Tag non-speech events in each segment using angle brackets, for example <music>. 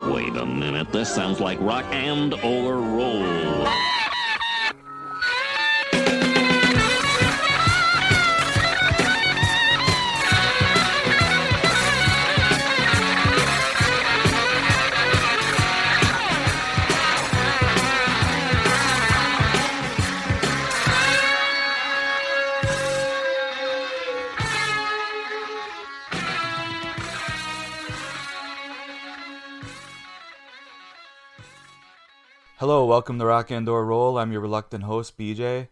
Wait a minute, this sounds like rock and or roll. Hello, welcome to Rock and or Roll. I'm your reluctant host, BJ.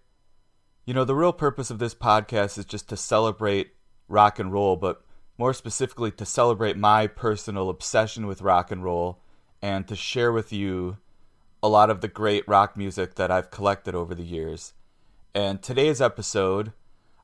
You know, the real purpose of this podcast is just to celebrate rock and roll, but more specifically to celebrate my personal obsession with rock and roll and to share with you a lot of the great rock music that I've collected over the years. And today's episode,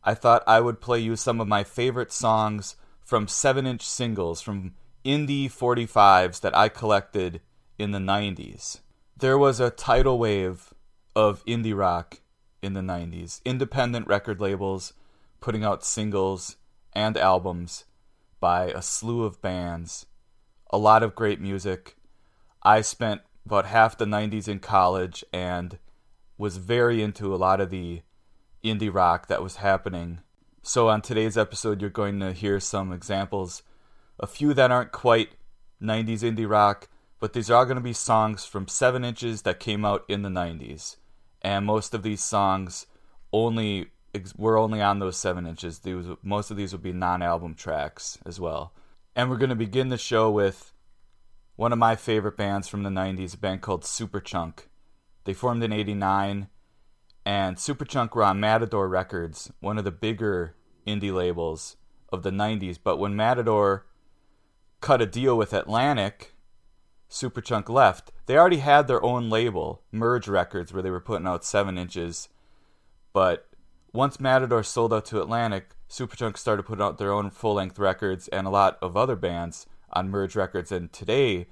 I thought I would play you some of my favorite songs from 7 inch singles, from indie 45s that I collected in the 90s there was a tidal wave of indie rock in the 90s. Independent record labels putting out singles and albums by a slew of bands. A lot of great music. I spent about half the 90s in college and was very into a lot of the indie rock that was happening. So, on today's episode, you're going to hear some examples, a few that aren't quite 90s indie rock, but these are all going to be songs from 7 inches that came out in the 90s. And most of these songs only were only on those 7 inches. These, most of these would be non album tracks as well. And we're going to begin the show with one of my favorite bands from the 90s, a band called Superchunk. They formed in 89, and Superchunk were on Matador Records, one of the bigger indie labels of the 90s. But when Matador cut a deal with Atlantic, Superchunk left, they already had their own label, Merge Records, where they were putting out seven inches. But once Matador sold out to Atlantic, Superchunk started putting out their own full length records and a lot of other bands on Merge Records. And today,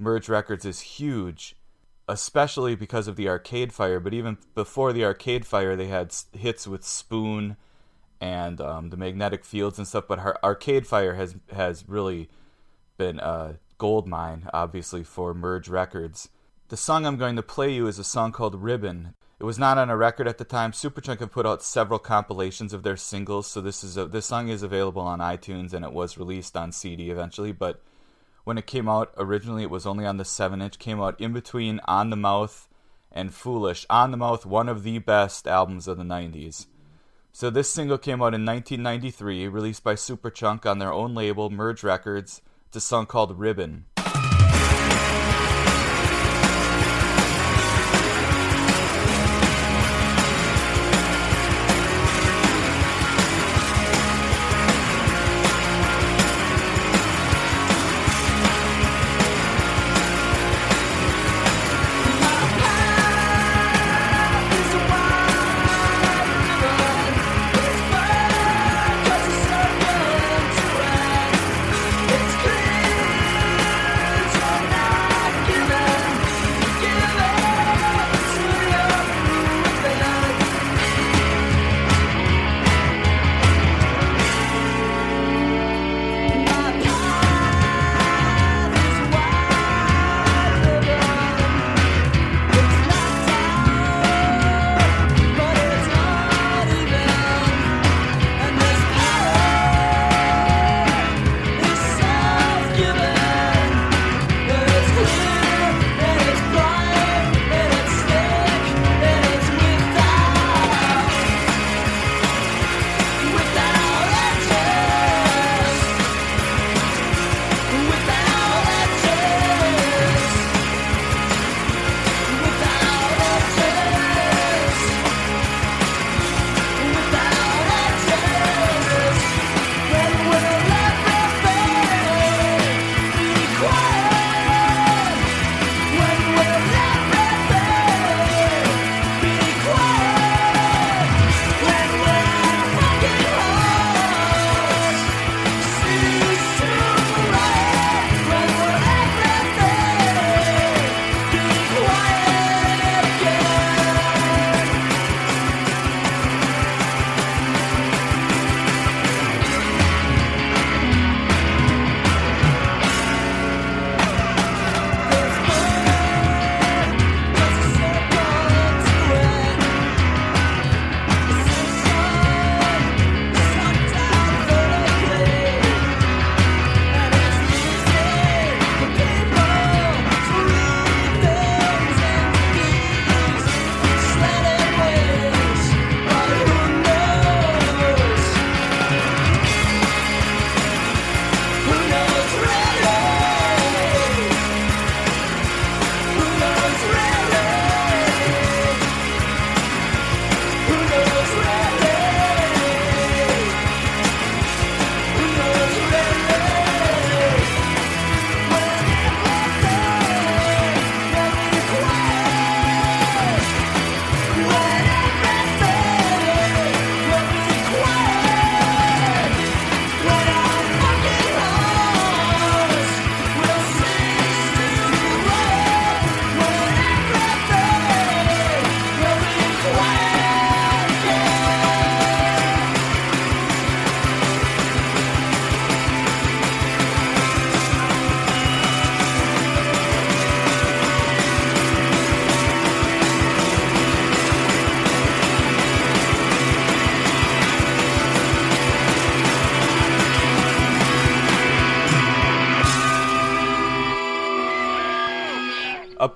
Merge Records is huge, especially because of the Arcade Fire. But even before the Arcade Fire, they had hits with Spoon and um, the Magnetic Fields and stuff. But Arcade Fire has has really been uh, gold mine, obviously, for Merge Records. The song I'm going to play you is a song called Ribbon. It was not on a record at the time. Superchunk have put out several compilations of their singles, so this is a, this song is available on iTunes and it was released on CD eventually. But when it came out originally, it was only on the seven inch. Came out in between On the Mouth and Foolish. On the Mouth, one of the best albums of the '90s. So this single came out in 1993, released by Superchunk on their own label, Merge Records. A song called Ribbon.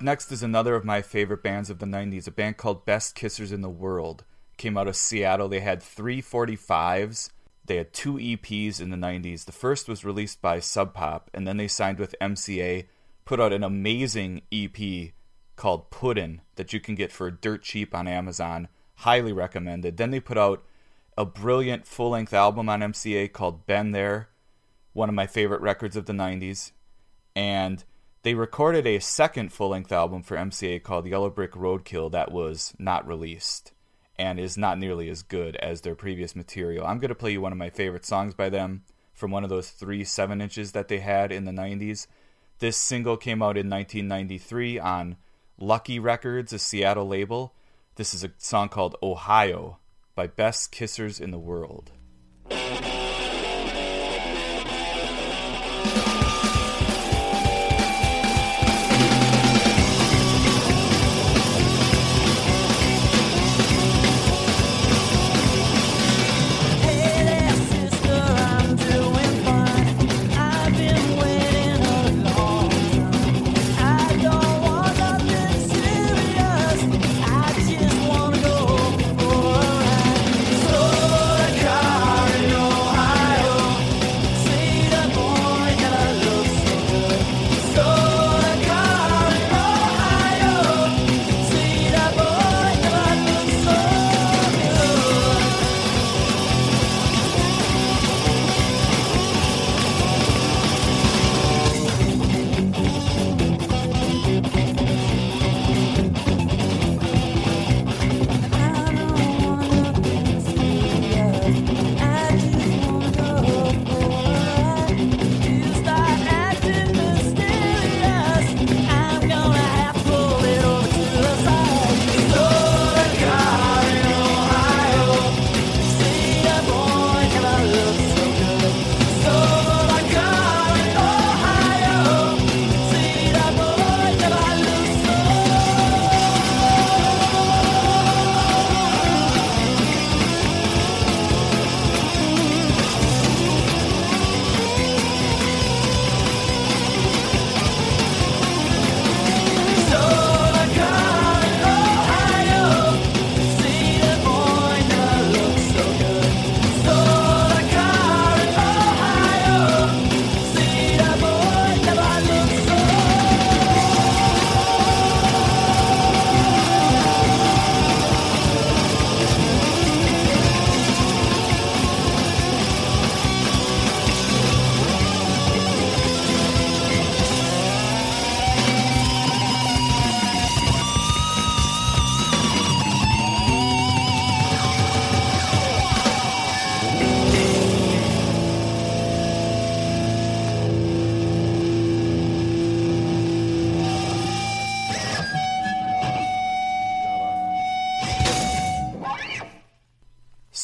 Next is another of my favorite bands of the 90s, a band called Best Kissers in the World. Came out of Seattle. They had three 45s. They had two EPs in the 90s. The first was released by Sub Pop, and then they signed with MCA, put out an amazing EP called Puddin' that you can get for dirt cheap on Amazon. Highly recommended. Then they put out a brilliant full length album on MCA called Been There, one of my favorite records of the 90s. And they recorded a second full length album for MCA called Yellow Brick Roadkill that was not released and is not nearly as good as their previous material. I'm going to play you one of my favorite songs by them from one of those three 7 inches that they had in the 90s. This single came out in 1993 on Lucky Records, a Seattle label. This is a song called Ohio by Best Kissers in the World.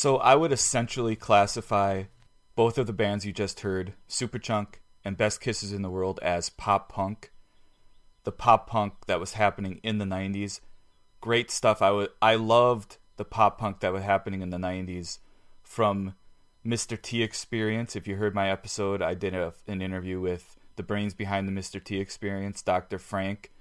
So I would essentially classify both of the bands you just heard, Superchunk and Best Kissers in the World, as pop punk. The pop punk that was happening in the 90s. Great stuff. I would I loved the pop punk that was happening in the 90s from Mr. T Experience. If you heard my episode, I did a, an interview with the brains behind the Mr. T Experience, Dr. Frank.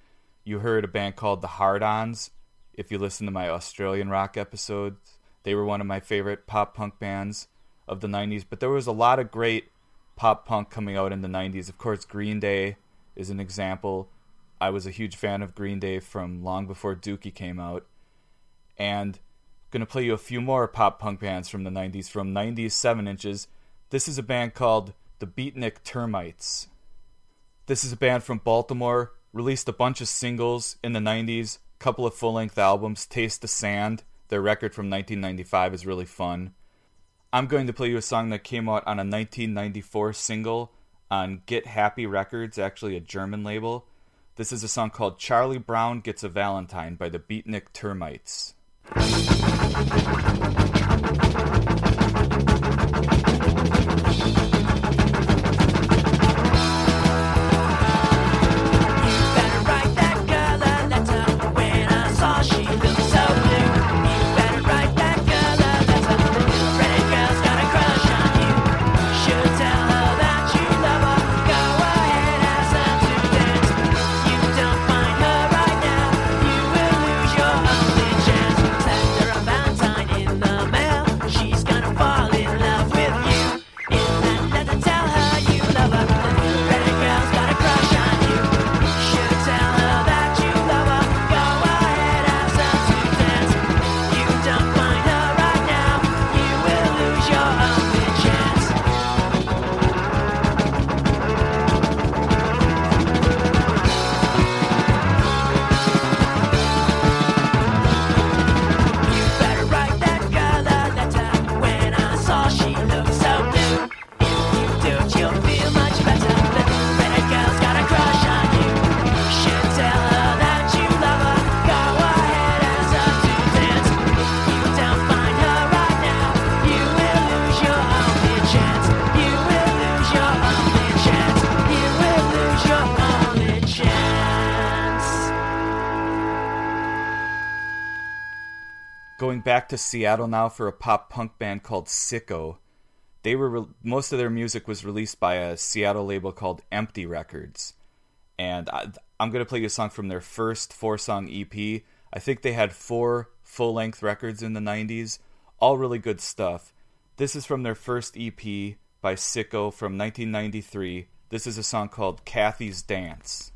You heard a band called the Hard Ons. If you listen to my Australian rock episodes, they were one of my favorite pop punk bands of the 90s, but there was a lot of great pop punk coming out in the 90s. Of course, Green Day is an example. I was a huge fan of Green Day from long before Dookie came out. And I'm going to play you a few more pop punk bands from the 90s, from 90s 7 inches. This is a band called the Beatnik Termites. This is a band from Baltimore, released a bunch of singles in the 90s, couple of full length albums, Taste the Sand their record from 1995 is really fun. I'm going to play you a song that came out on a 1994 single on Get Happy Records, actually a German label. This is a song called Charlie Brown Gets a Valentine by the Beatnik Termites. <laughs> back to Seattle now for a pop punk band called Sicko. They were re- most of their music was released by a Seattle label called Empty Records, and I, I'm gonna play you a song from their first four song EP. I think they had four full length records in the 90s, all really good stuff. This is from their first EP by Sicko from 1993. This is a song called Kathy's Dance.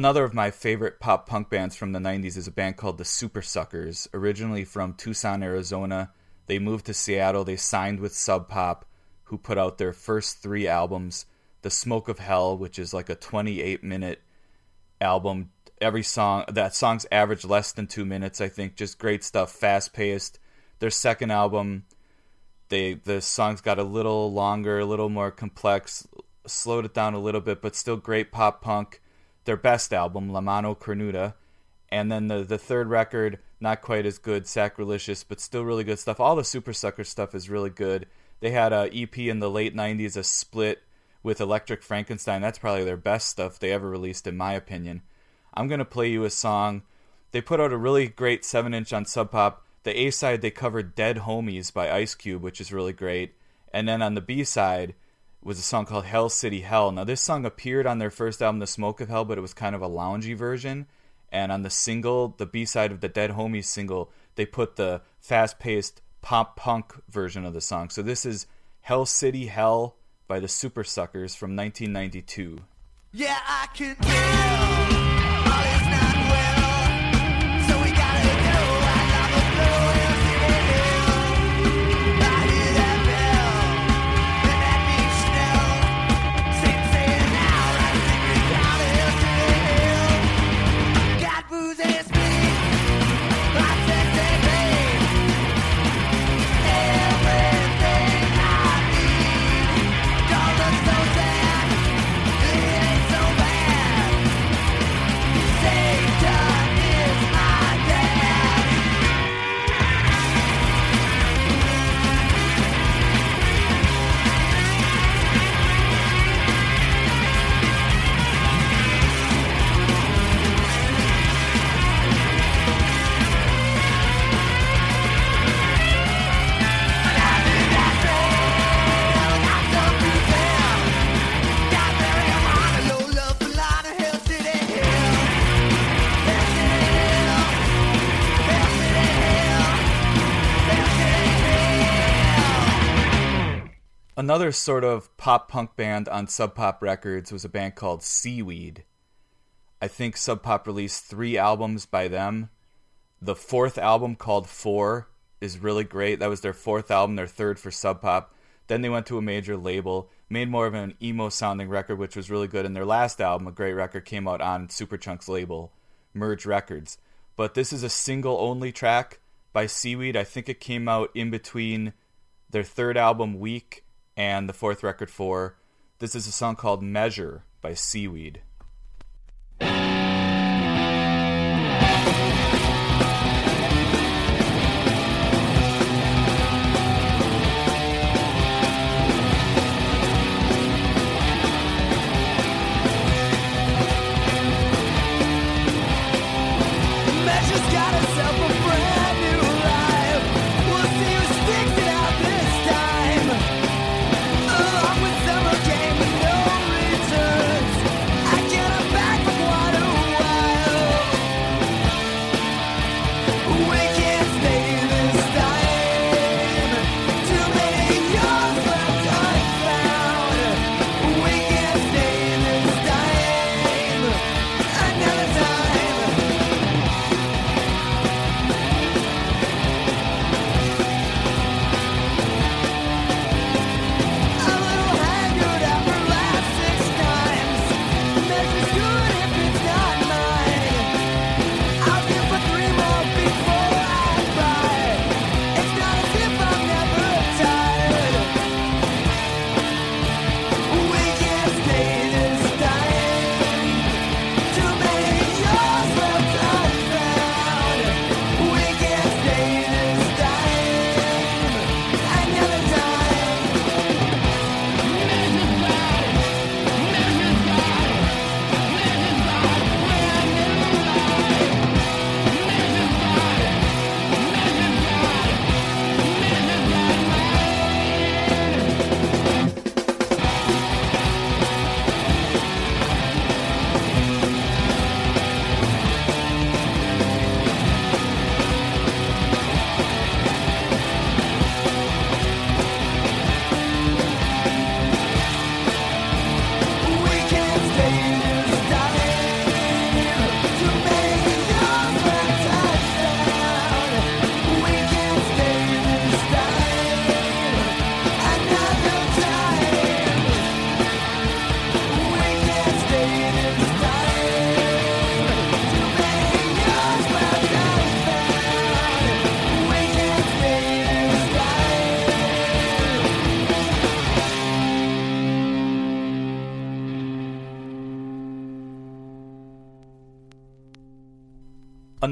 Another of my favorite pop punk bands from the 90s is a band called the Supersuckers, originally from Tucson, Arizona. They moved to Seattle. They signed with Sub Pop, who put out their first three albums The Smoke of Hell, which is like a 28 minute album. Every song, that song's average less than two minutes, I think. Just great stuff, fast paced. Their second album, they the songs got a little longer, a little more complex, slowed it down a little bit, but still great pop punk their best album, La Mano Cornuda. And then the, the third record, not quite as good, Sacrilicious, but still really good stuff. All the Supersucker stuff is really good. They had a EP in the late 90s, a split with Electric Frankenstein. That's probably their best stuff they ever released, in my opinion. I'm going to play you a song. They put out a really great 7 inch on Sub Pop. The A side, they covered Dead Homies by Ice Cube, which is really great. And then on the B side, was a song called Hell City Hell. Now, this song appeared on their first album, The Smoke of Hell, but it was kind of a loungy version. And on the single, the B side of the Dead Homies single, they put the fast paced pop punk version of the song. So this is Hell City Hell by the Supersuckers from 1992. Yeah, I can tell Another sort of pop punk band on Sub Pop Records was a band called Seaweed. I think Sub Pop released three albums by them. The fourth album called Four is really great. That was their fourth album, their third for Sub Pop. Then they went to a major label, made more of an emo sounding record, which was really good. And their last album, a great record, came out on Superchunk's label, Merge Records. But this is a single only track by Seaweed. I think it came out in between their third album, Weak, and the fourth record, Four. This is a song called Measure by Seaweed.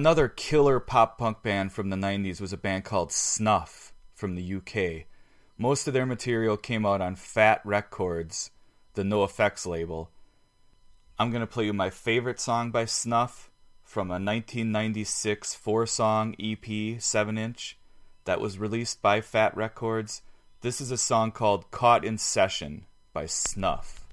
Another killer pop punk band from the 90s was a band called Snuff from the UK. Most of their material came out on Fat Wreck Chords, the NOFX label. I'm going to play you my favorite song by Snuff from a 1996 four song EP 7 inch that was released by Fat Wreck Chords. This is a song called Caught in Session by Snuff.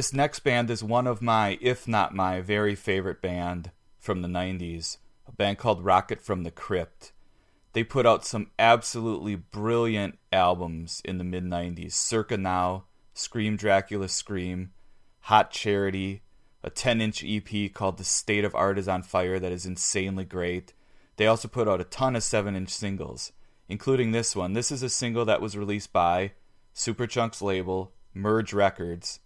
This next band is one of my, if not my, very favorite band from the 90s, a band called Rocket from the Crypt. They put out some absolutely brilliant albums in the mid 90s Circa Now, Scream Dracula Scream, Hot Charity, a 10 inch EP called The State of Art is on Fire that is insanely great. They also put out a ton of 7 inch singles, including this one. This is a single that was released by Superchunk's label, Merge Records.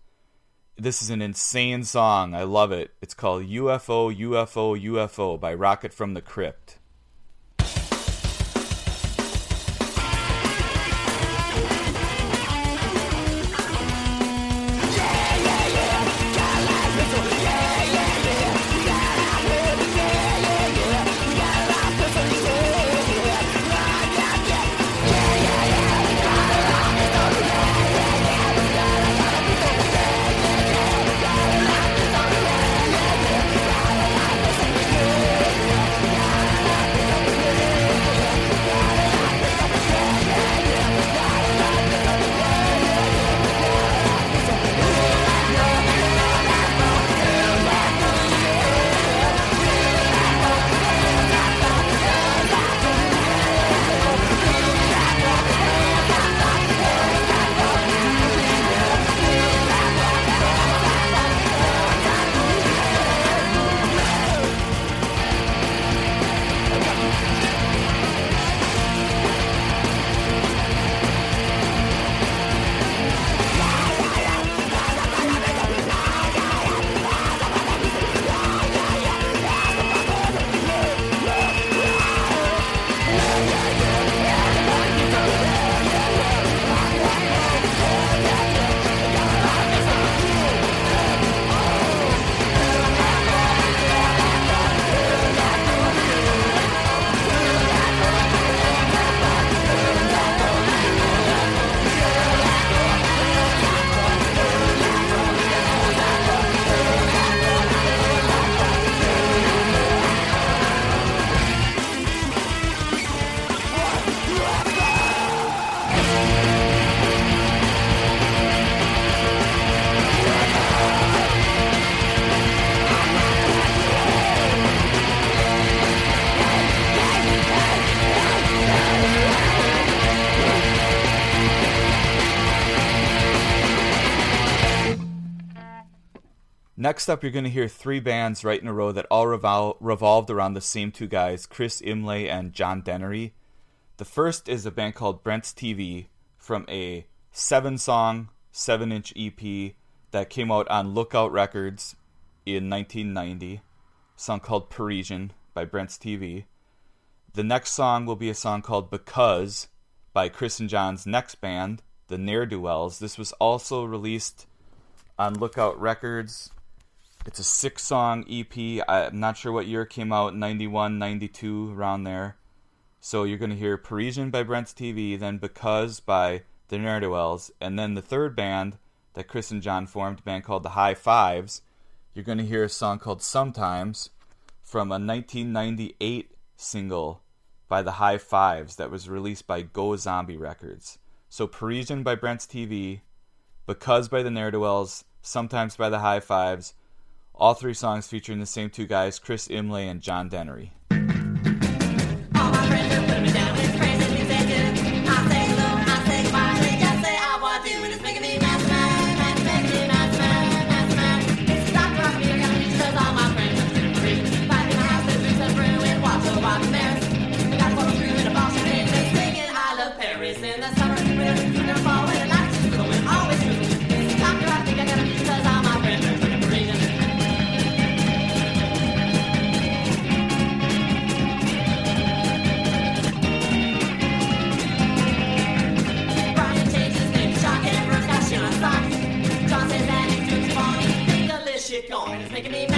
This is an insane song. I love it. It's called UFO, UFO, UFO by Rocket from the Crypt. Next up, you're going to hear three bands right in a row that all revol- revolved around the same two guys, Chris Imlay and John Dennery. The first is a band called Brent's TV from a seven song, seven inch EP that came out on Lookout Records in 1990. A song called Parisian by Brent's TV. The next song will be a song called Because by Chris and John's next band, the Ne'er Do Wells. This was also released on Lookout Records. It's a six song EP. I'm not sure what year it came out 91, 92, around there. So you're going to hear Parisian by Brent's TV, then Because by the Ne'er Do Wells, and then the third band that Chris and John formed, a band called the High Fives. You're going to hear a song called Sometimes from a 1998 single by the High Fives that was released by Go Zombie Records. So Parisian by Brent's TV, Because by the Ne'er Do Wells, Sometimes by the High Fives. All three songs featuring the same two guys, Chris Imlay and John Dennery. Shit going. It's making me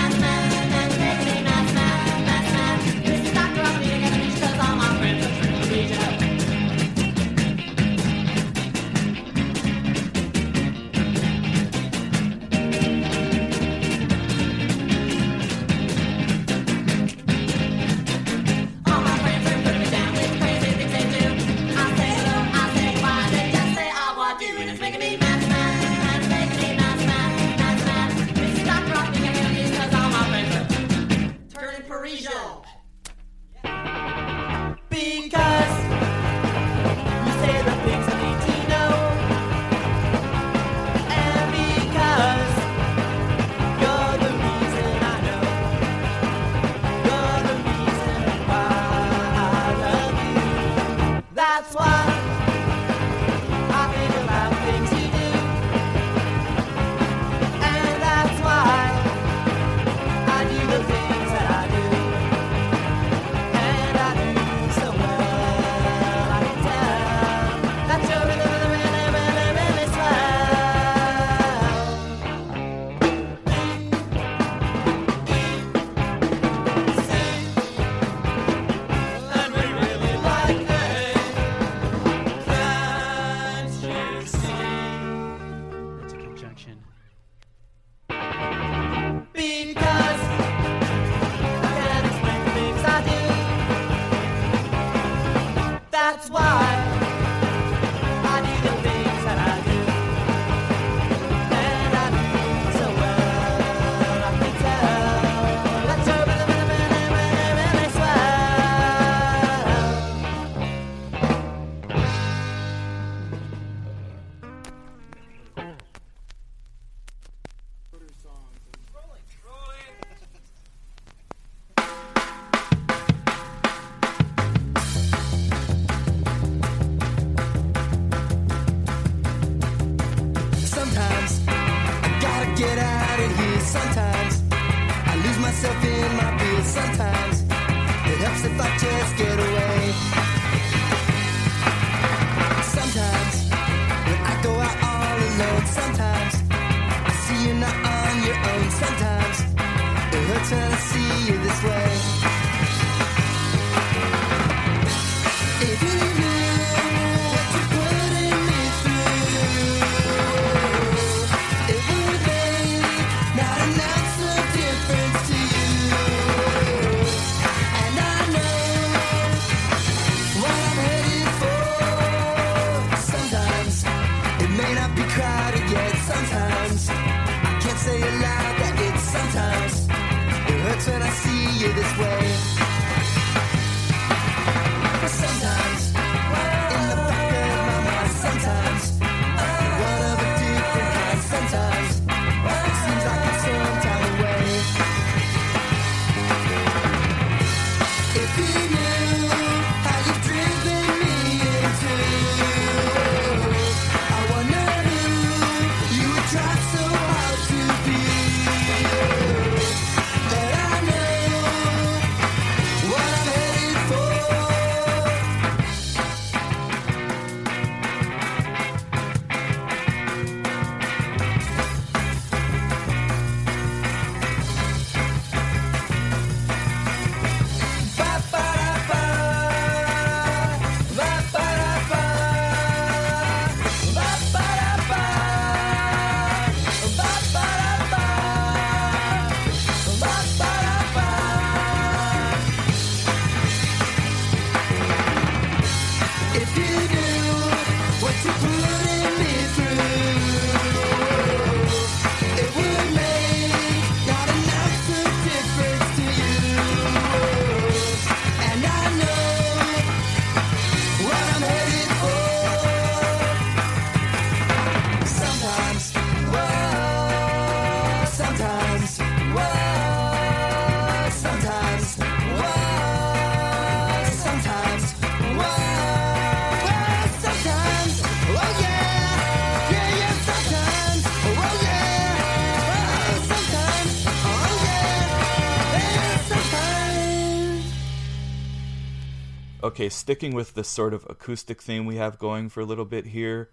Okay, sticking with the sort of acoustic theme we have going for a little bit here,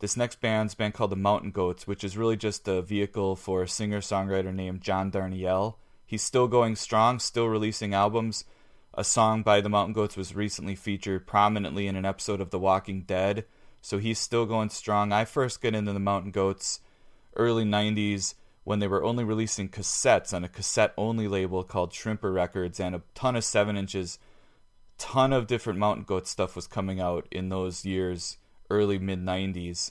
this next band's band called the Mountain Goats, which is really just a vehicle for a singer songwriter named John Darnielle. He's still going strong, still releasing albums. A song by the Mountain Goats was recently featured prominently in an episode of The Walking Dead, so he's still going strong. I first got into the Mountain Goats early 90s when they were only releasing cassettes on a cassette only label called Shrimper Records and a ton of 7 inches ton of different mountain goat stuff was coming out in those years early mid 90s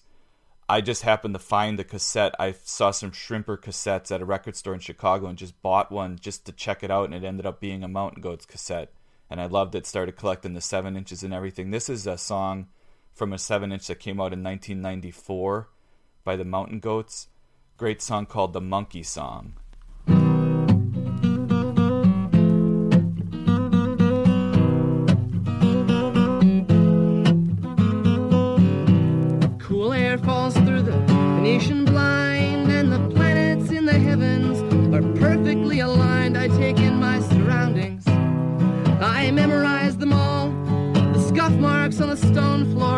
i just happened to find the cassette. I saw some shrimper cassettes at a record store in chicago and just bought one just to check it out and it ended up being a mountain goats cassette. And i loved it. Started collecting the seven inches and everything. This is a song from a seven inch that came out in 1994 by the mountain goats. Great song called the monkey song Venetian blind, and the planets in the heavens are perfectly aligned. I take in my surroundings, I memorize them all. The scuff marks on the stone floor,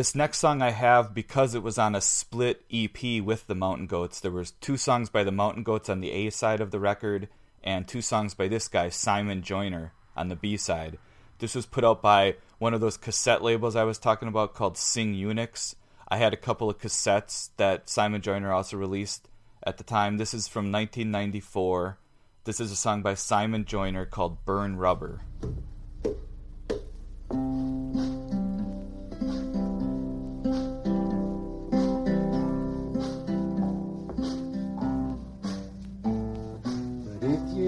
This next song I have because it was on a split EP with the Mountain Goats. There was two songs by the Mountain Goats on the A side of the record and two songs by this guy Simon Joyner on the B side. This was put out by one of those cassette labels I was talking about called Sing Eunuchs. I had a couple of cassettes that Simon Joyner also released at the time. This is from 1994. This is a song by Simon Joyner called Burn Rubber.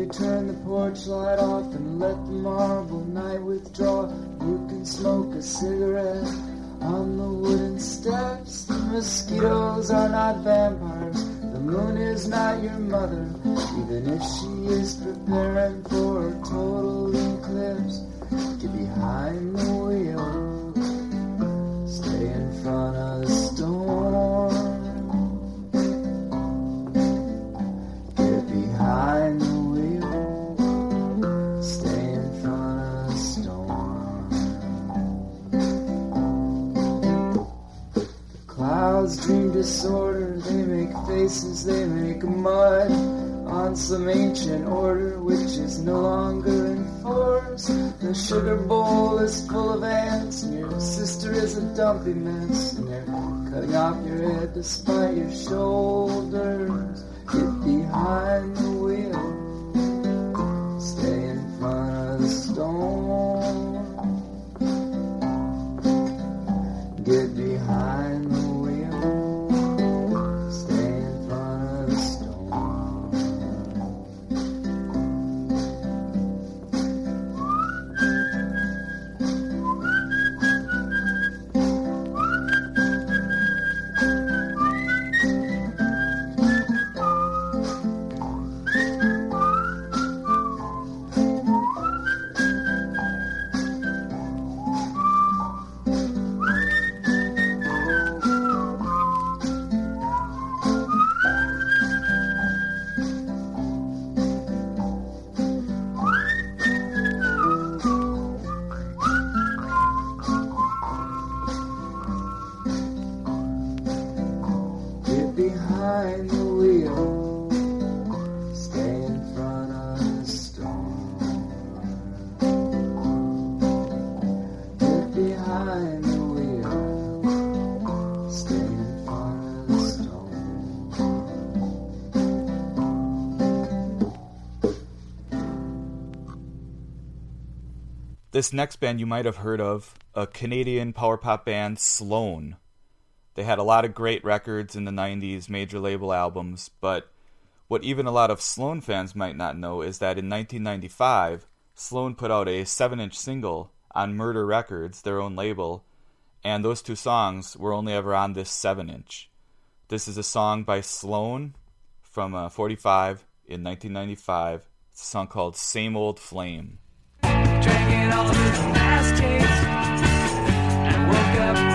You turn the porch light off and let the marble night withdraw, you can smoke a cigarette on the wooden steps. The mosquitoes are not vampires. The moon is not your mother, even if she is preparing for a total eclipse. Get behind the wheel, stay in front of the storm. Get behind dream disorder. They make faces, they make mud on some ancient order which is no longer in force. The sugar bowl is full of ants, and your sister is a dumpy mess, and they're cutting off your head to spite your shoulders. Get behind This next band you might have heard of, a Canadian power pop band, Sloan. They had a lot of great records in the 90s, major label albums, but what even a lot of Sloan fans might not know is that in 1995, Sloan put out a 7 inch single on Murder Records, their own label, and those two songs were only ever on this 7 inch. This is a song by Sloan from uh, 45 in 1995. It's a song called Same Old Flame. Drinking all of the last taste And woke up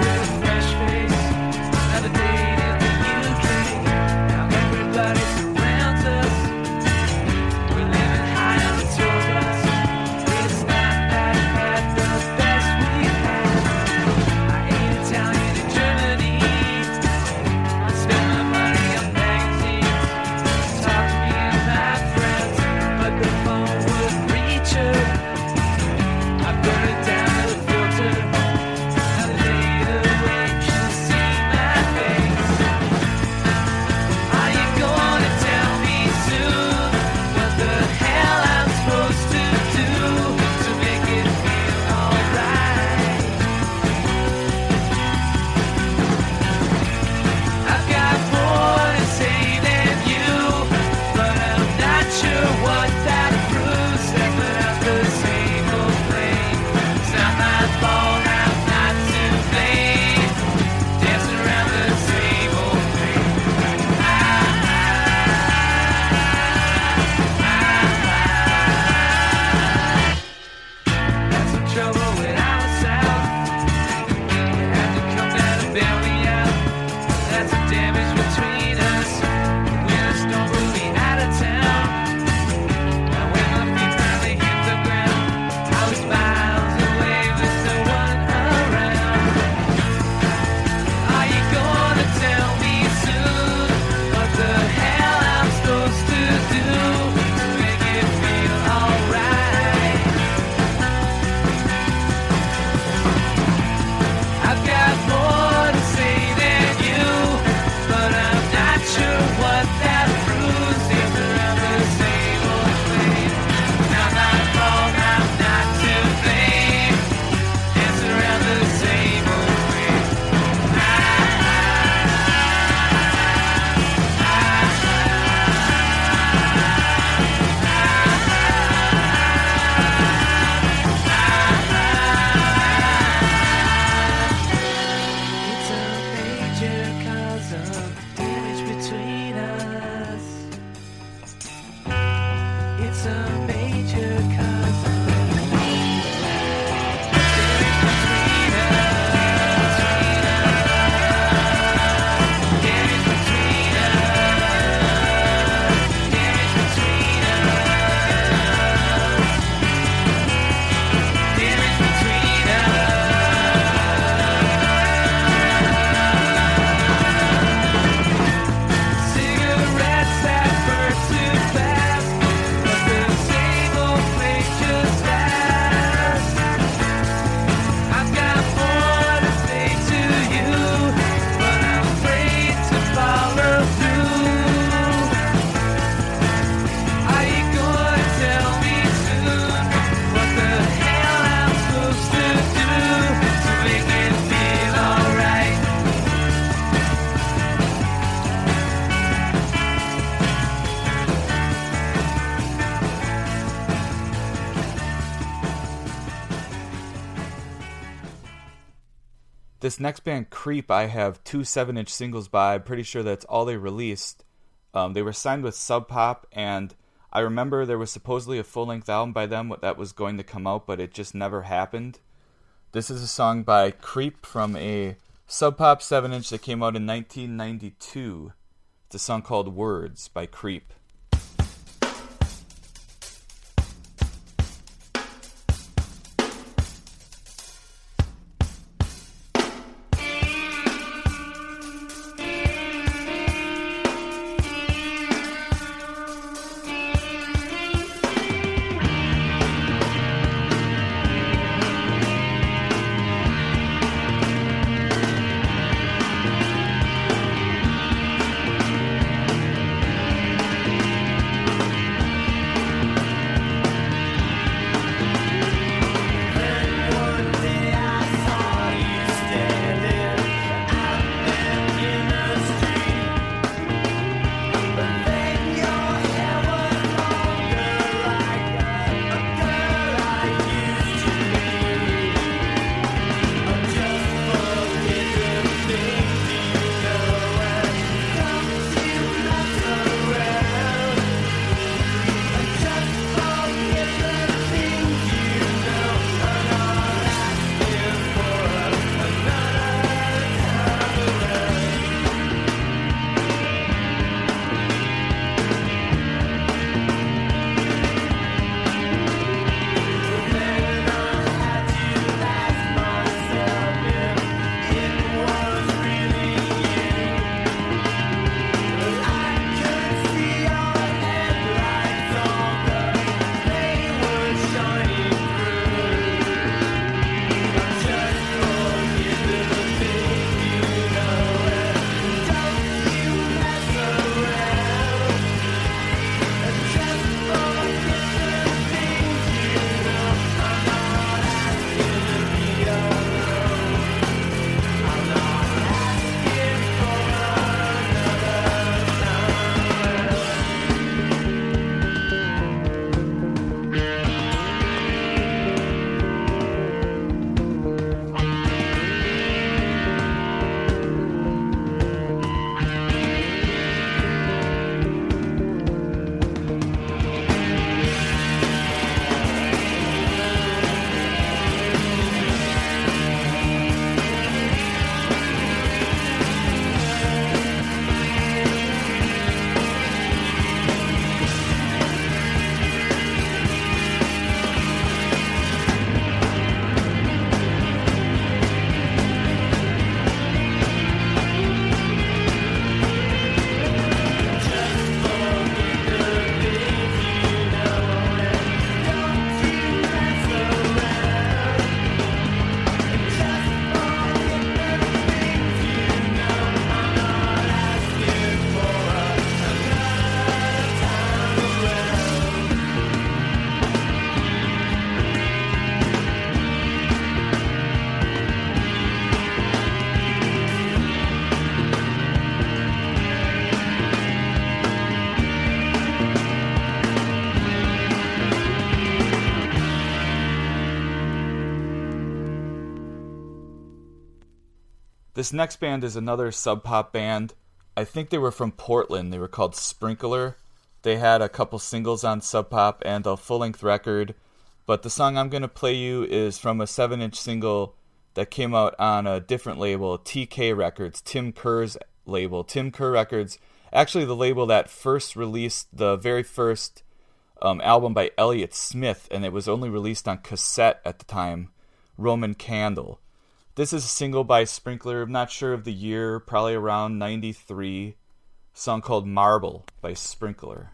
This next band, Creep, I have two seven inch singles by. I'm pretty sure that's all they released. Um, they were signed with Sub Pop, and I remember there was supposedly a full length album by them that was going to come out, but it just never happened. This is a song by Creep from a Sub Pop 7 inch that came out in 1992. It's a song called Words by Creep. This next band is another sub pop band. I think they were from Portland. They were called Sprinkler. They had a couple singles on Sub Pop and a full length record, but the song I'm going to play you is from a 7 inch single that came out on a different label, TK Records, Tim Kerr's label. Tim Kerr Records, actually the label that first released the very first um, album by Elliott Smith, and it was only released on cassette at the time, Roman Candle. This is a single by Sprinkler, I'm not sure of the year, probably around 93. song called Marble by Sprinkler.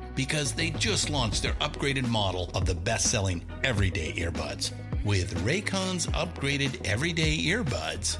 because they just launched their upgraded model of the best selling everyday earbuds. With Raycon's upgraded everyday earbuds,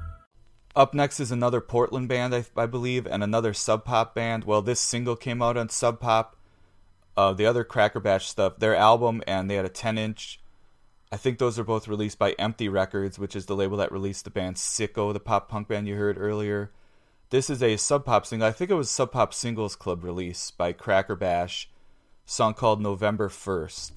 Up next is another Portland band, I, I believe, and another Sub Pop band. Well, this single came out on Sub Pop. Uh, the other Crackerbash stuff, their album, and they had a 10 inch. I think those are both released by Empty Records, which is the label that released the band Sicko, the pop punk band you heard earlier. This is a Sub Pop single. I think it was Sub Pop Singles Club release by Crackerbash, song called November 1st.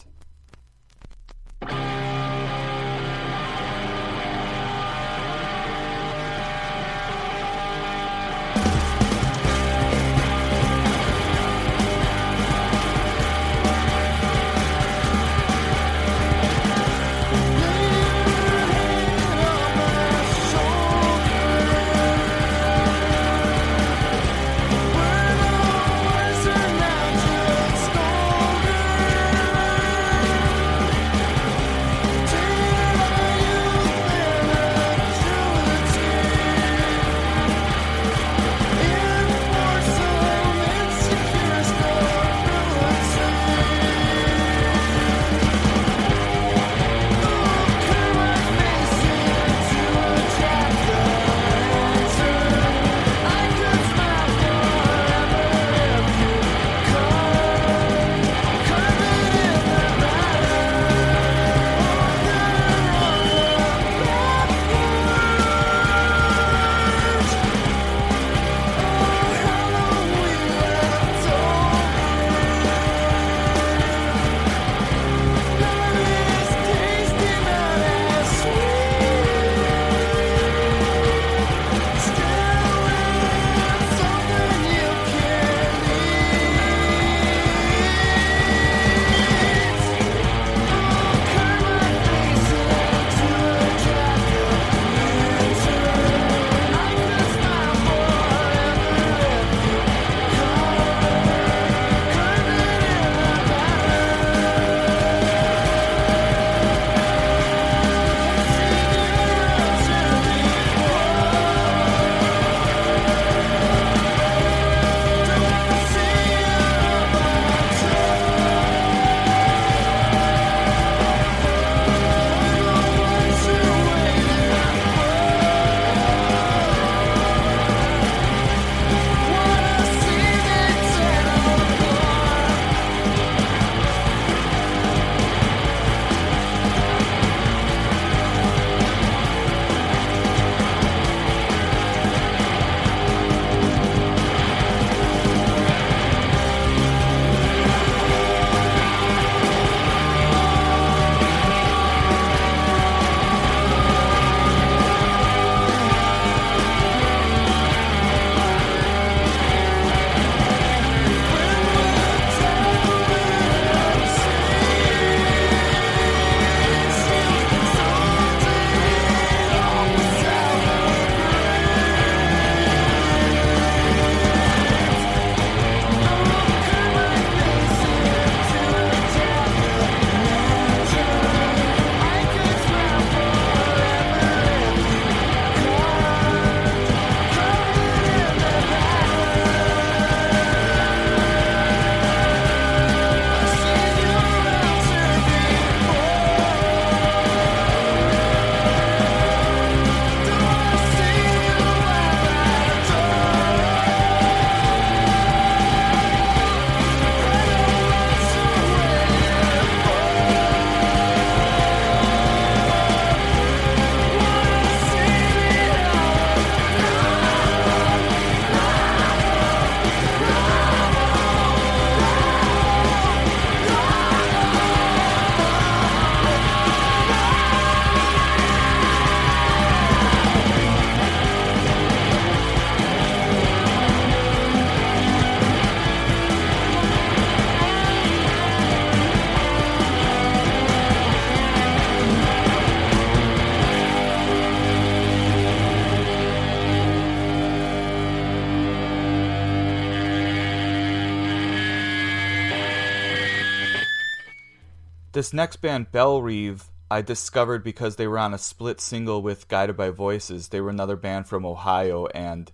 This next band, Bell Reeve, I discovered because they were on a split single with Guided by Voices. They were another band from Ohio, and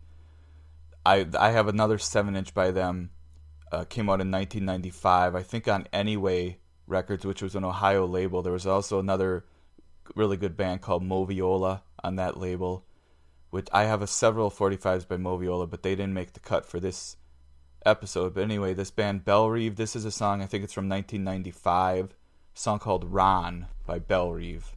I I have another seven inch by them. Uh, came out in 1995, I think on Anyway Records, which was an Ohio label. There was also another really good band called Moviola on that label. Which I have a several 45s by Moviola, but they didn't make the cut for this episode. But anyway, this band Bell Reeve. This is a song I think it's from 1995. Song called Ron by Bell Reeve.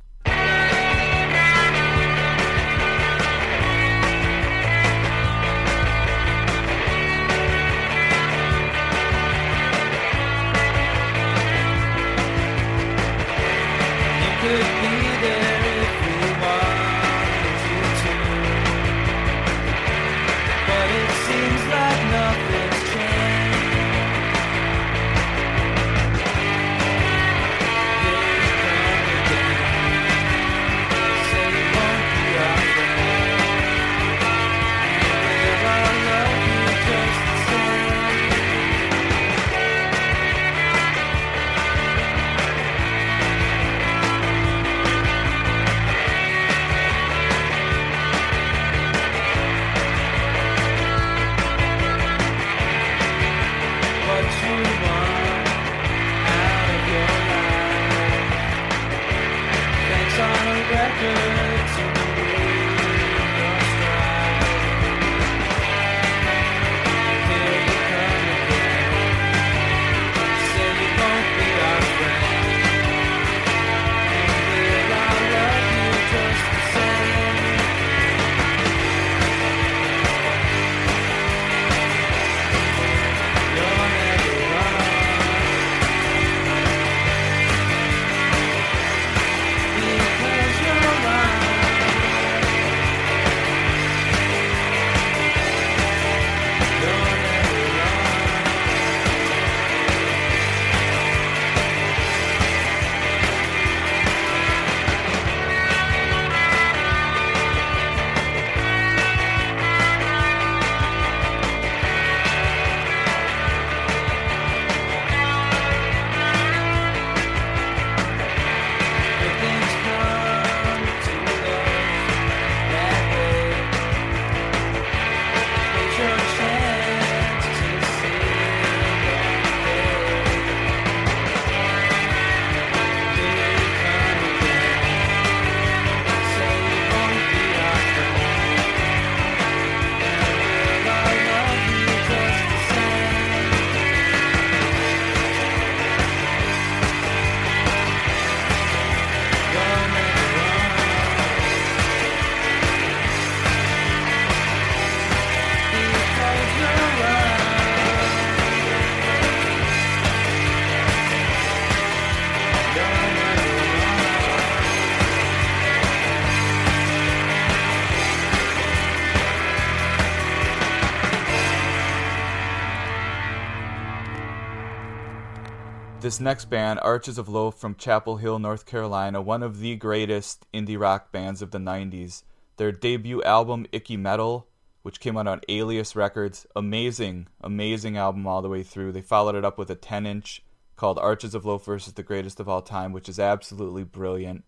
This next band, Archers of Loaf from Chapel Hill, North Carolina, one of the greatest indie rock bands of the 90s. Their debut album, Icky Metal, which came out on Alias Records, amazing, amazing album all the way through. They followed it up with a 10 inch called Archers of Loaf versus the Greatest of All Time, which is absolutely brilliant.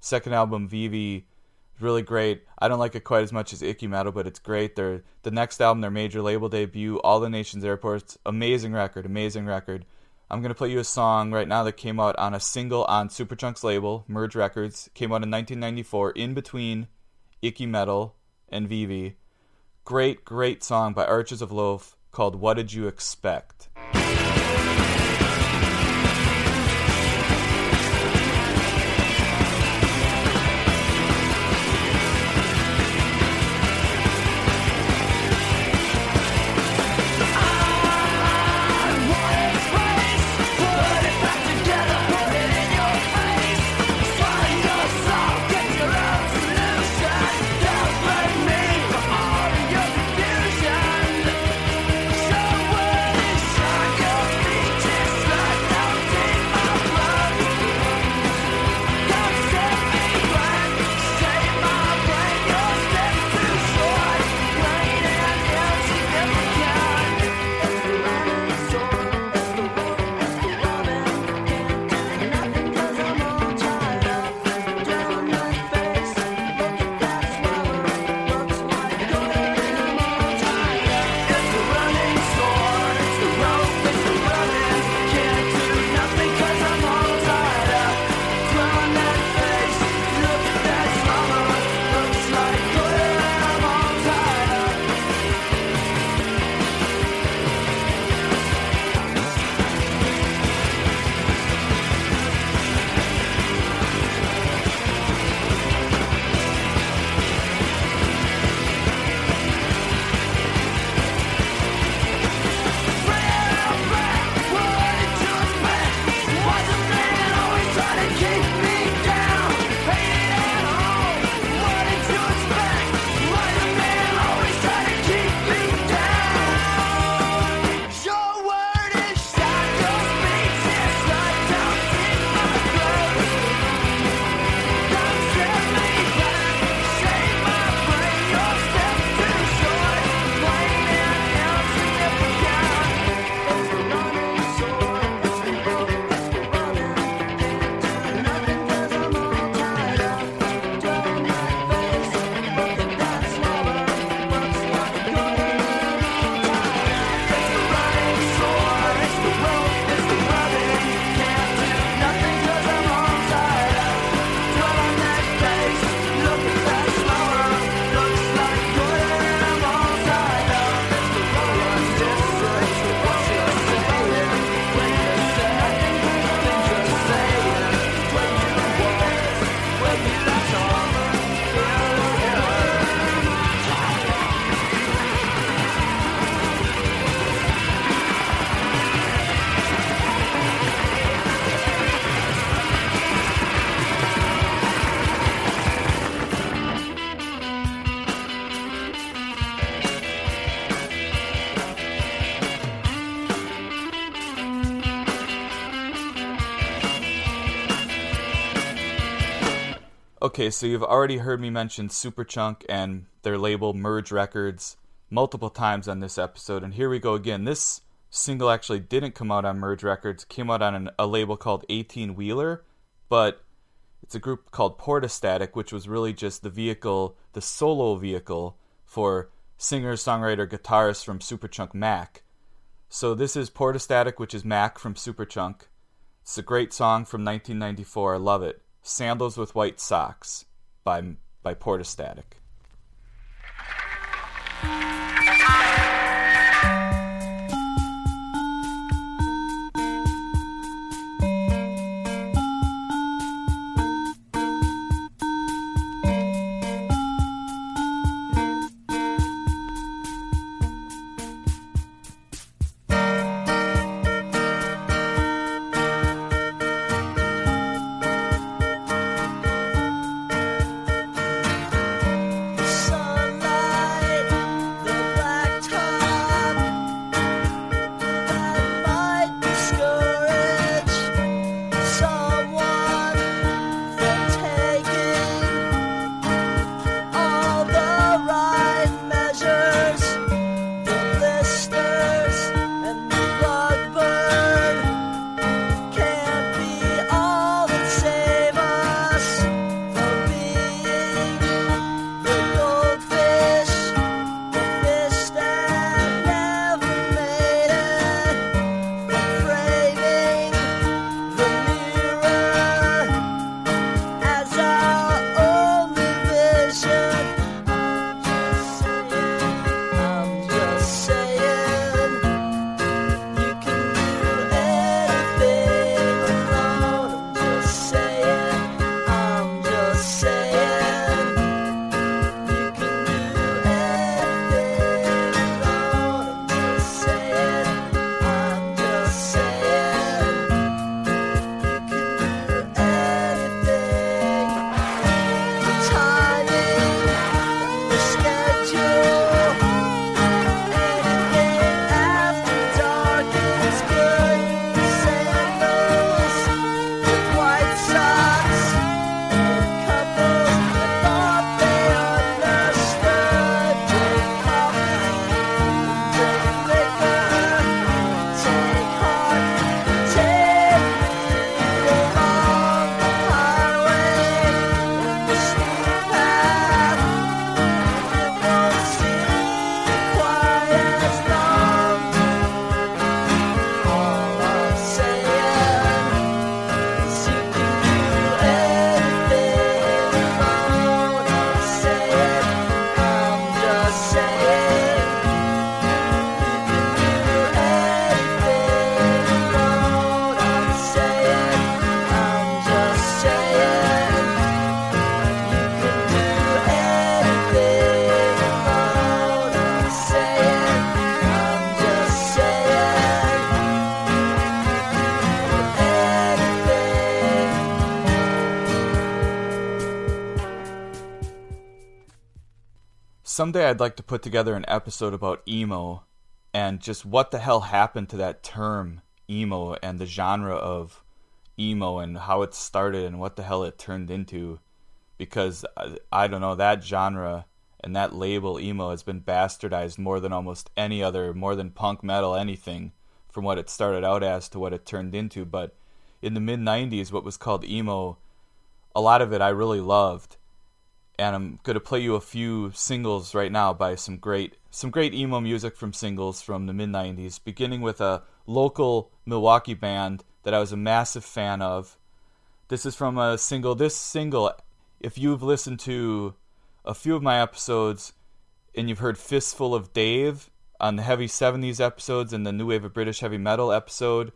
Second album, Vee Vee, really great. I don't like it quite as much as Icky Metal, but it's great. Their the next album, their major label debut, All the Nation's Airports, amazing record, amazing record. I'm gonna play you a song right now that came out on a single on Superchunk's label, Merge Records. Came out in 1994, in between Icky Metal and Vee Vee. Great, great song by Archers of Loaf called "What Did You Expect." Okay, so you've already heard me mention Superchunk and their label Merge Records multiple times on this episode, and here we go again. This single actually didn't come out on Merge Records, came out on an, a label called 18 Wheeler, but it's a group called Portastatic, which was really just the vehicle, the solo vehicle for singer, songwriter, guitarist from Superchunk Mac. So this is Portastatic, which is Mac from Superchunk. It's a great song from 1994. I love it. Sandals with White Socks by by Portastatic. Someday I'd like to put together an episode about emo and just what the hell happened to that term emo and the genre of emo and how it started and what the hell it turned into. Because I, I don't know that genre and that label emo has been bastardized more than almost any other more than punk metal anything from what it started out as to what it turned into. But in the mid 90s what was called emo a lot of it I really loved and I'm going to play you a few singles right now by some great some great emo music from singles from the mid 90s beginning with a local Milwaukee band that I was a massive fan of. This is from a single this single if you've listened to a few of my episodes and you've heard Fistful of Dave on the heavy 70s episodes and the New Wave of British Heavy Metal episode,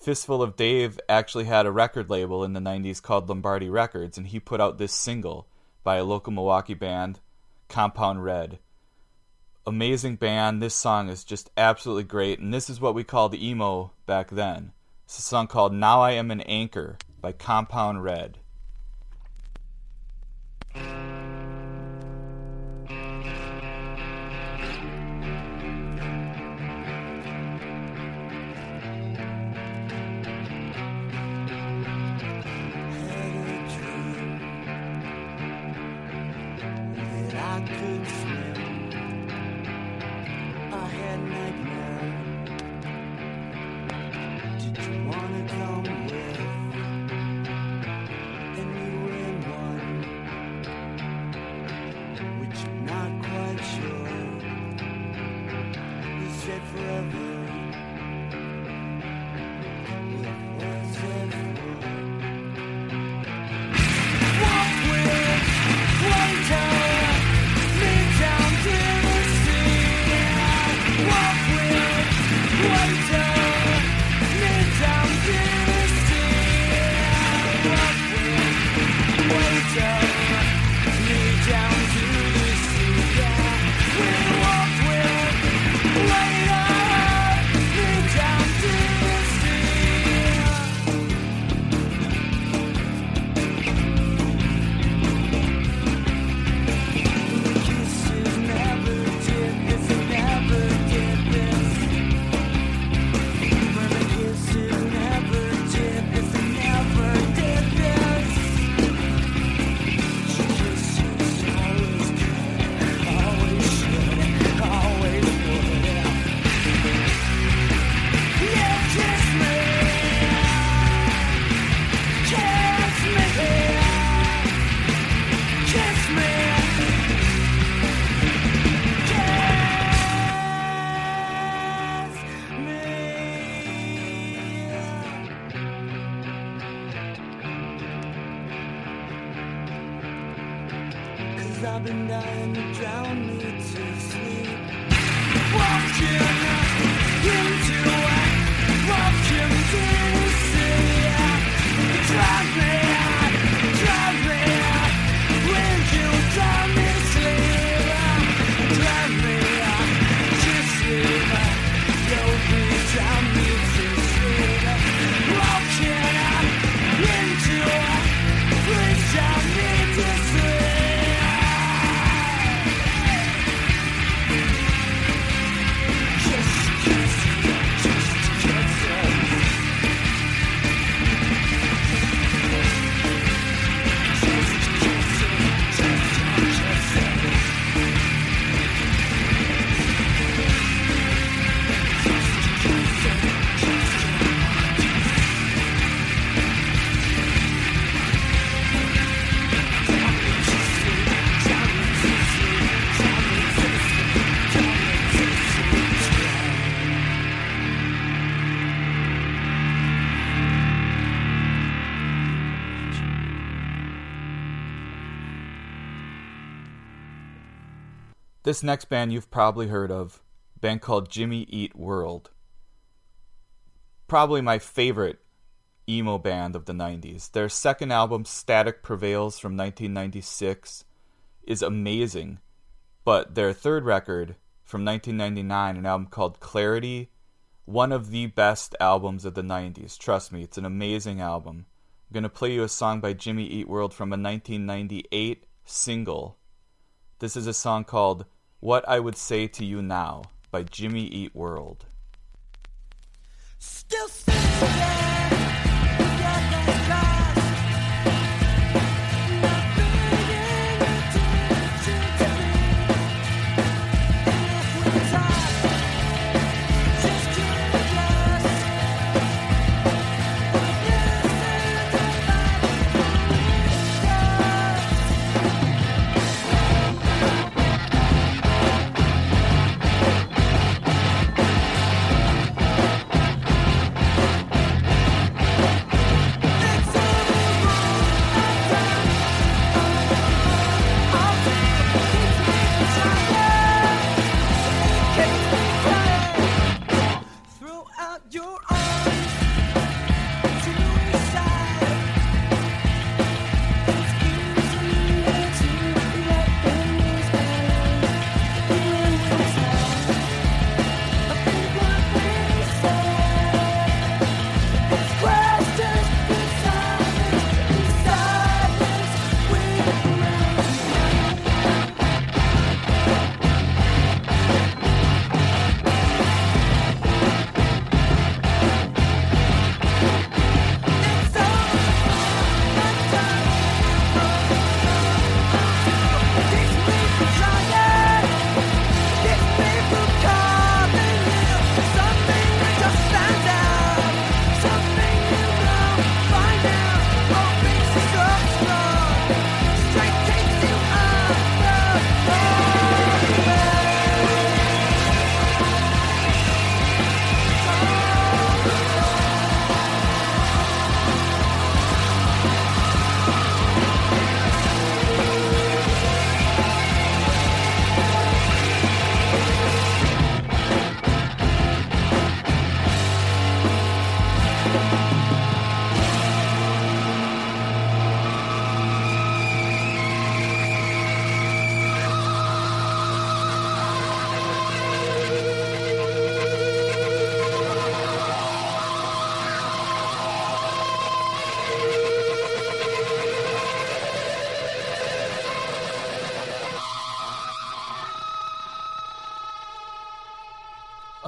Fistful of Dave actually had a record label in the 90s called Lombardi Records, and he put out this single by a local Milwaukee band, Compound Red. Amazing band. This song is just absolutely great, and this is what we called the emo back then. It's a song called Now I Am an Anchor by Compound Red. Drive This next band you've probably heard of, band called Jimmy Eat World. Probably my favorite emo band of the 90s. Their second album, Static Prevails from 1996, is amazing. But their third record from 1999, an album called Clarity, one of the best albums of the 90s. Trust me, it's an amazing album. I'm going to play you a song by Jimmy Eat World from a 1998 single. This is a song called What I Would Say to You Now by Jimmy Eat World. Still sitting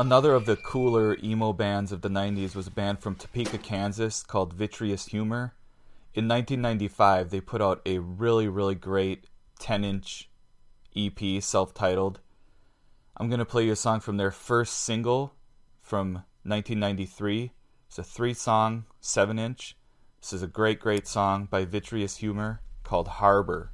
Another of the cooler emo bands of the 90s was a band from Topeka, Kansas called Vitreous Humor. In 1995, they put out a really, really great 10 inch EP, self titled. I'm going to play you a song from their first single from 1993. It's a three song, 7 inch. This is a great, great song by Vitreous Humor called Harbor.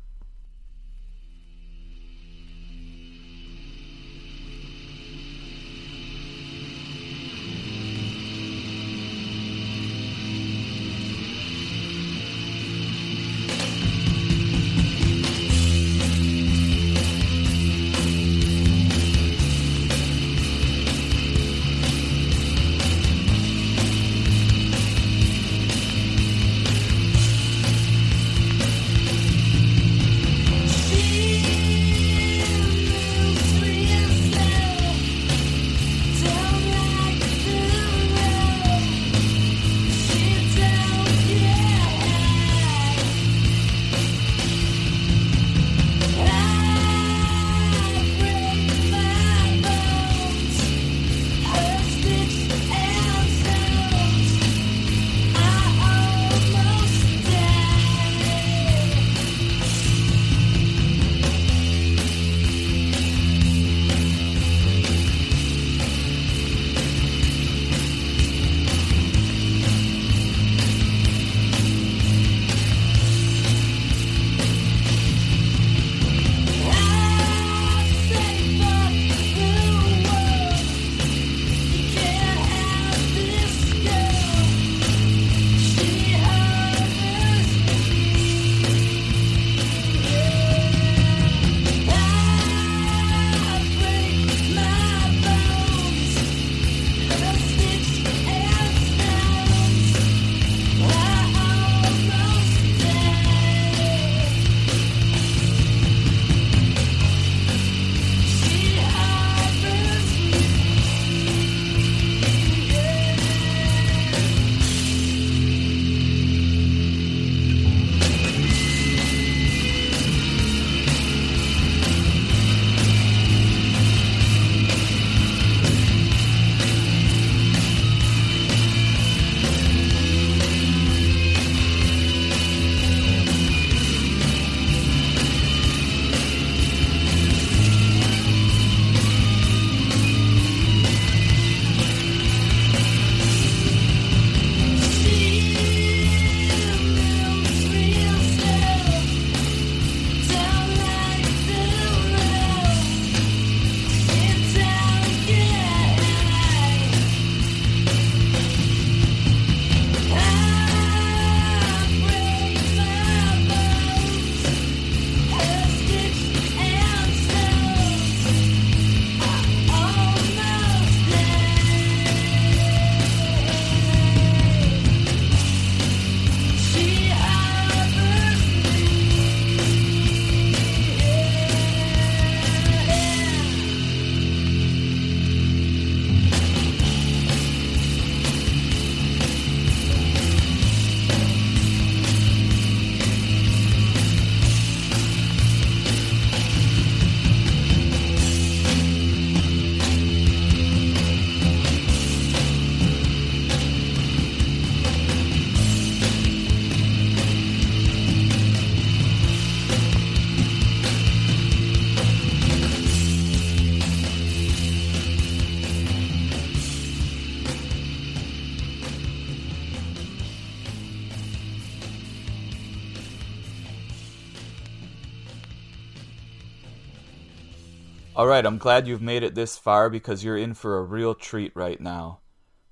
All right, I'm glad you've made it this far because you're in for a real treat right now.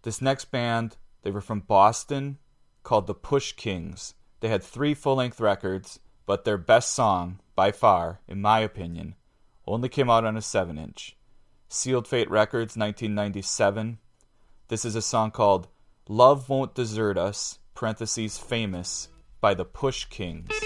This next band, they were from Boston, called the Push Kings. They had three full length records, but their best song, by far, in my opinion, only came out on a 7 inch. Sealed Fate Records, 1997. This is a song called Love Won't Desert Us, parentheses famous, by the Push Kings.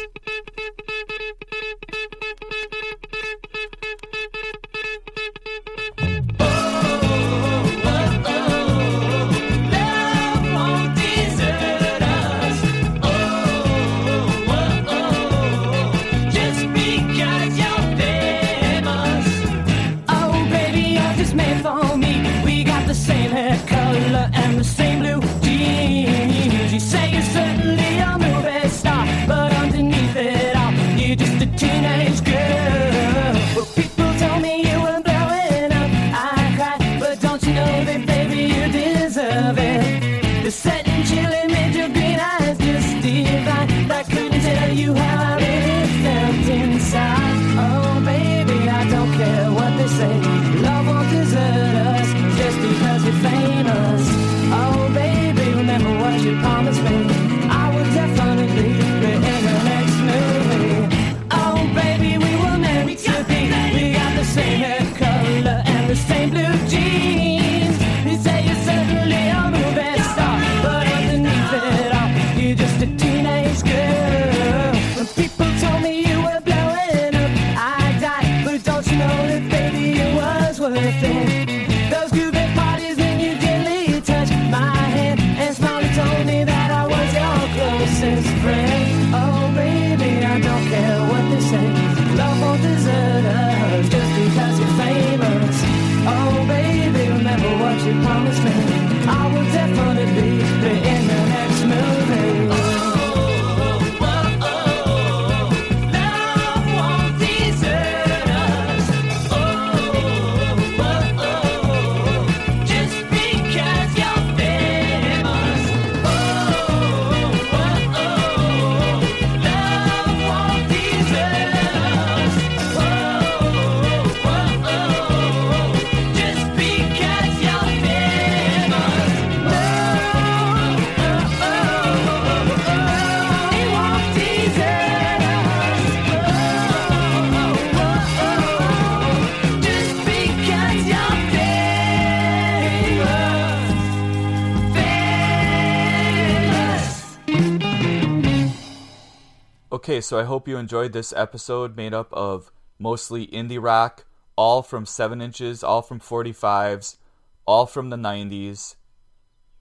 Okay, so I hope you enjoyed this episode made up of mostly indie rock, all from 7 inches, all from 45s, all from the 90s.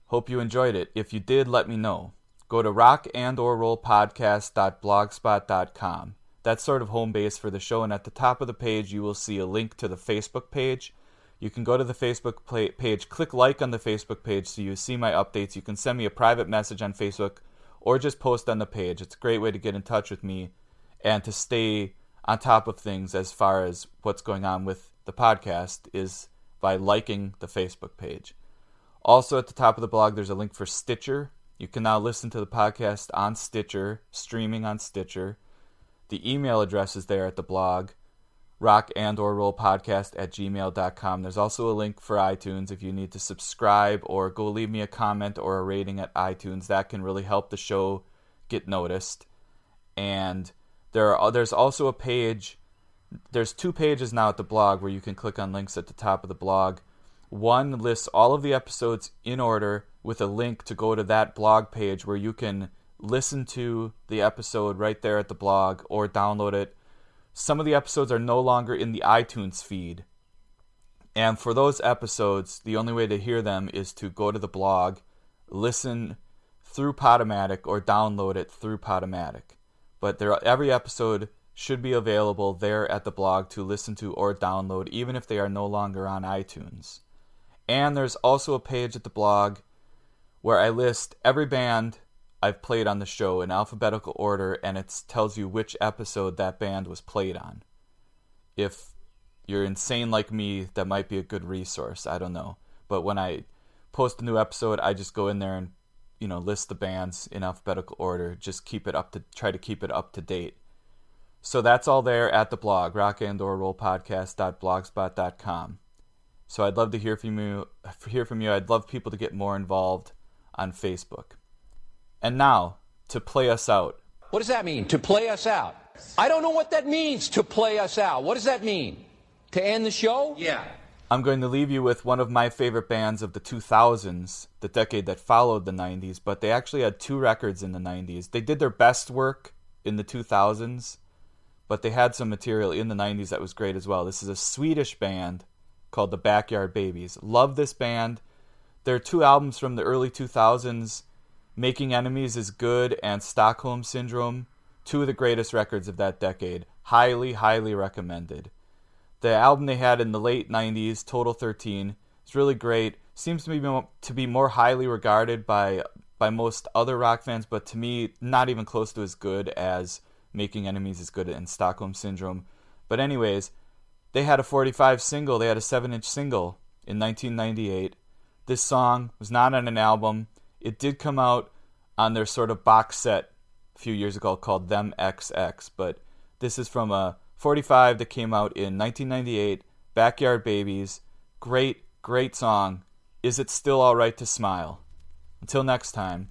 Hope you enjoyed it. If you did, let me know. Go to rockandorrollpodcast.blogspot.com. That's sort of home base for the show, and at the top of the page, you will see a link to the Facebook page. You can go to the Facebook page, click like on the Facebook page so you see my updates. You can send me a private message on Facebook or just post on the page. It's a great way to get in touch with me and to stay on top of things as far as what's going on with the podcast is by liking the Facebook page. Also, at the top of the blog, there's a link for Stitcher. You can now listen to the podcast on Stitcher, streaming on Stitcher. The email address is there at the blog, rock and or roll podcast at gmail.com. There's also a link for iTunes if you need to subscribe or go leave me a comment or a rating at iTunes. That can really help the show get noticed. And there are there's also a page there's two pages now at the blog where you can click on links at the top of the blog. One lists all of the episodes in order with a link to go to that blog page where you can listen to the episode right there at the blog or download it. Some of the episodes are no longer in the iTunes feed. And for those episodes, the only way to hear them is to go to the blog, listen through Podomatic, or download it through Podomatic. But there, every episode should be available there at the blog to listen to or download, even if they are no longer on iTunes. And there's also a page at the blog where I list every band I've played on the show in alphabetical order, and it tells you which episode that band was played on. If you're insane like me, that might be a good resource. I don't know. But when I post a new episode, I just go in there and you know list the bands in alphabetical order. Just keep it up to try to keep it up to date. So that's all there at the blog, rockandorrollpodcast.blogspot.com. So I'd love to hear from you. Hear from you. I'd love people to get more involved on Facebook. And now to play us out. What does that mean? To play us out? I don't know what that means. To play us out. What does that mean? To end the show? Yeah. I'm going to leave you with one of my favorite bands of the 2000s, the decade that followed the 90s, but they actually had two records in the 90s. They did their best work in the 2000s, but they had some material in the 90s that was great as well. This is a Swedish band called the Backyard Babies. Love this band. There are two albums from the early 2000s Making Enemies is Good and Stockholm Syndrome, two of the greatest records of that decade. Highly, highly recommended. The album they had in the late 90s, Total 13, is really great. Seems to be mo- to be more highly regarded by by most other rock fans, but to me, not even close to as good as Making Enemies is good in Stockholm Syndrome. But anyways, they had a 45 single. They had a 7-inch single in 1998. This song was not on an album. It did come out on their sort of box set a few years ago called Them XX, but this is from a 45 that came out in 1998, Backyard Babies. Great, great song. Is it still alright to smile? Until next time.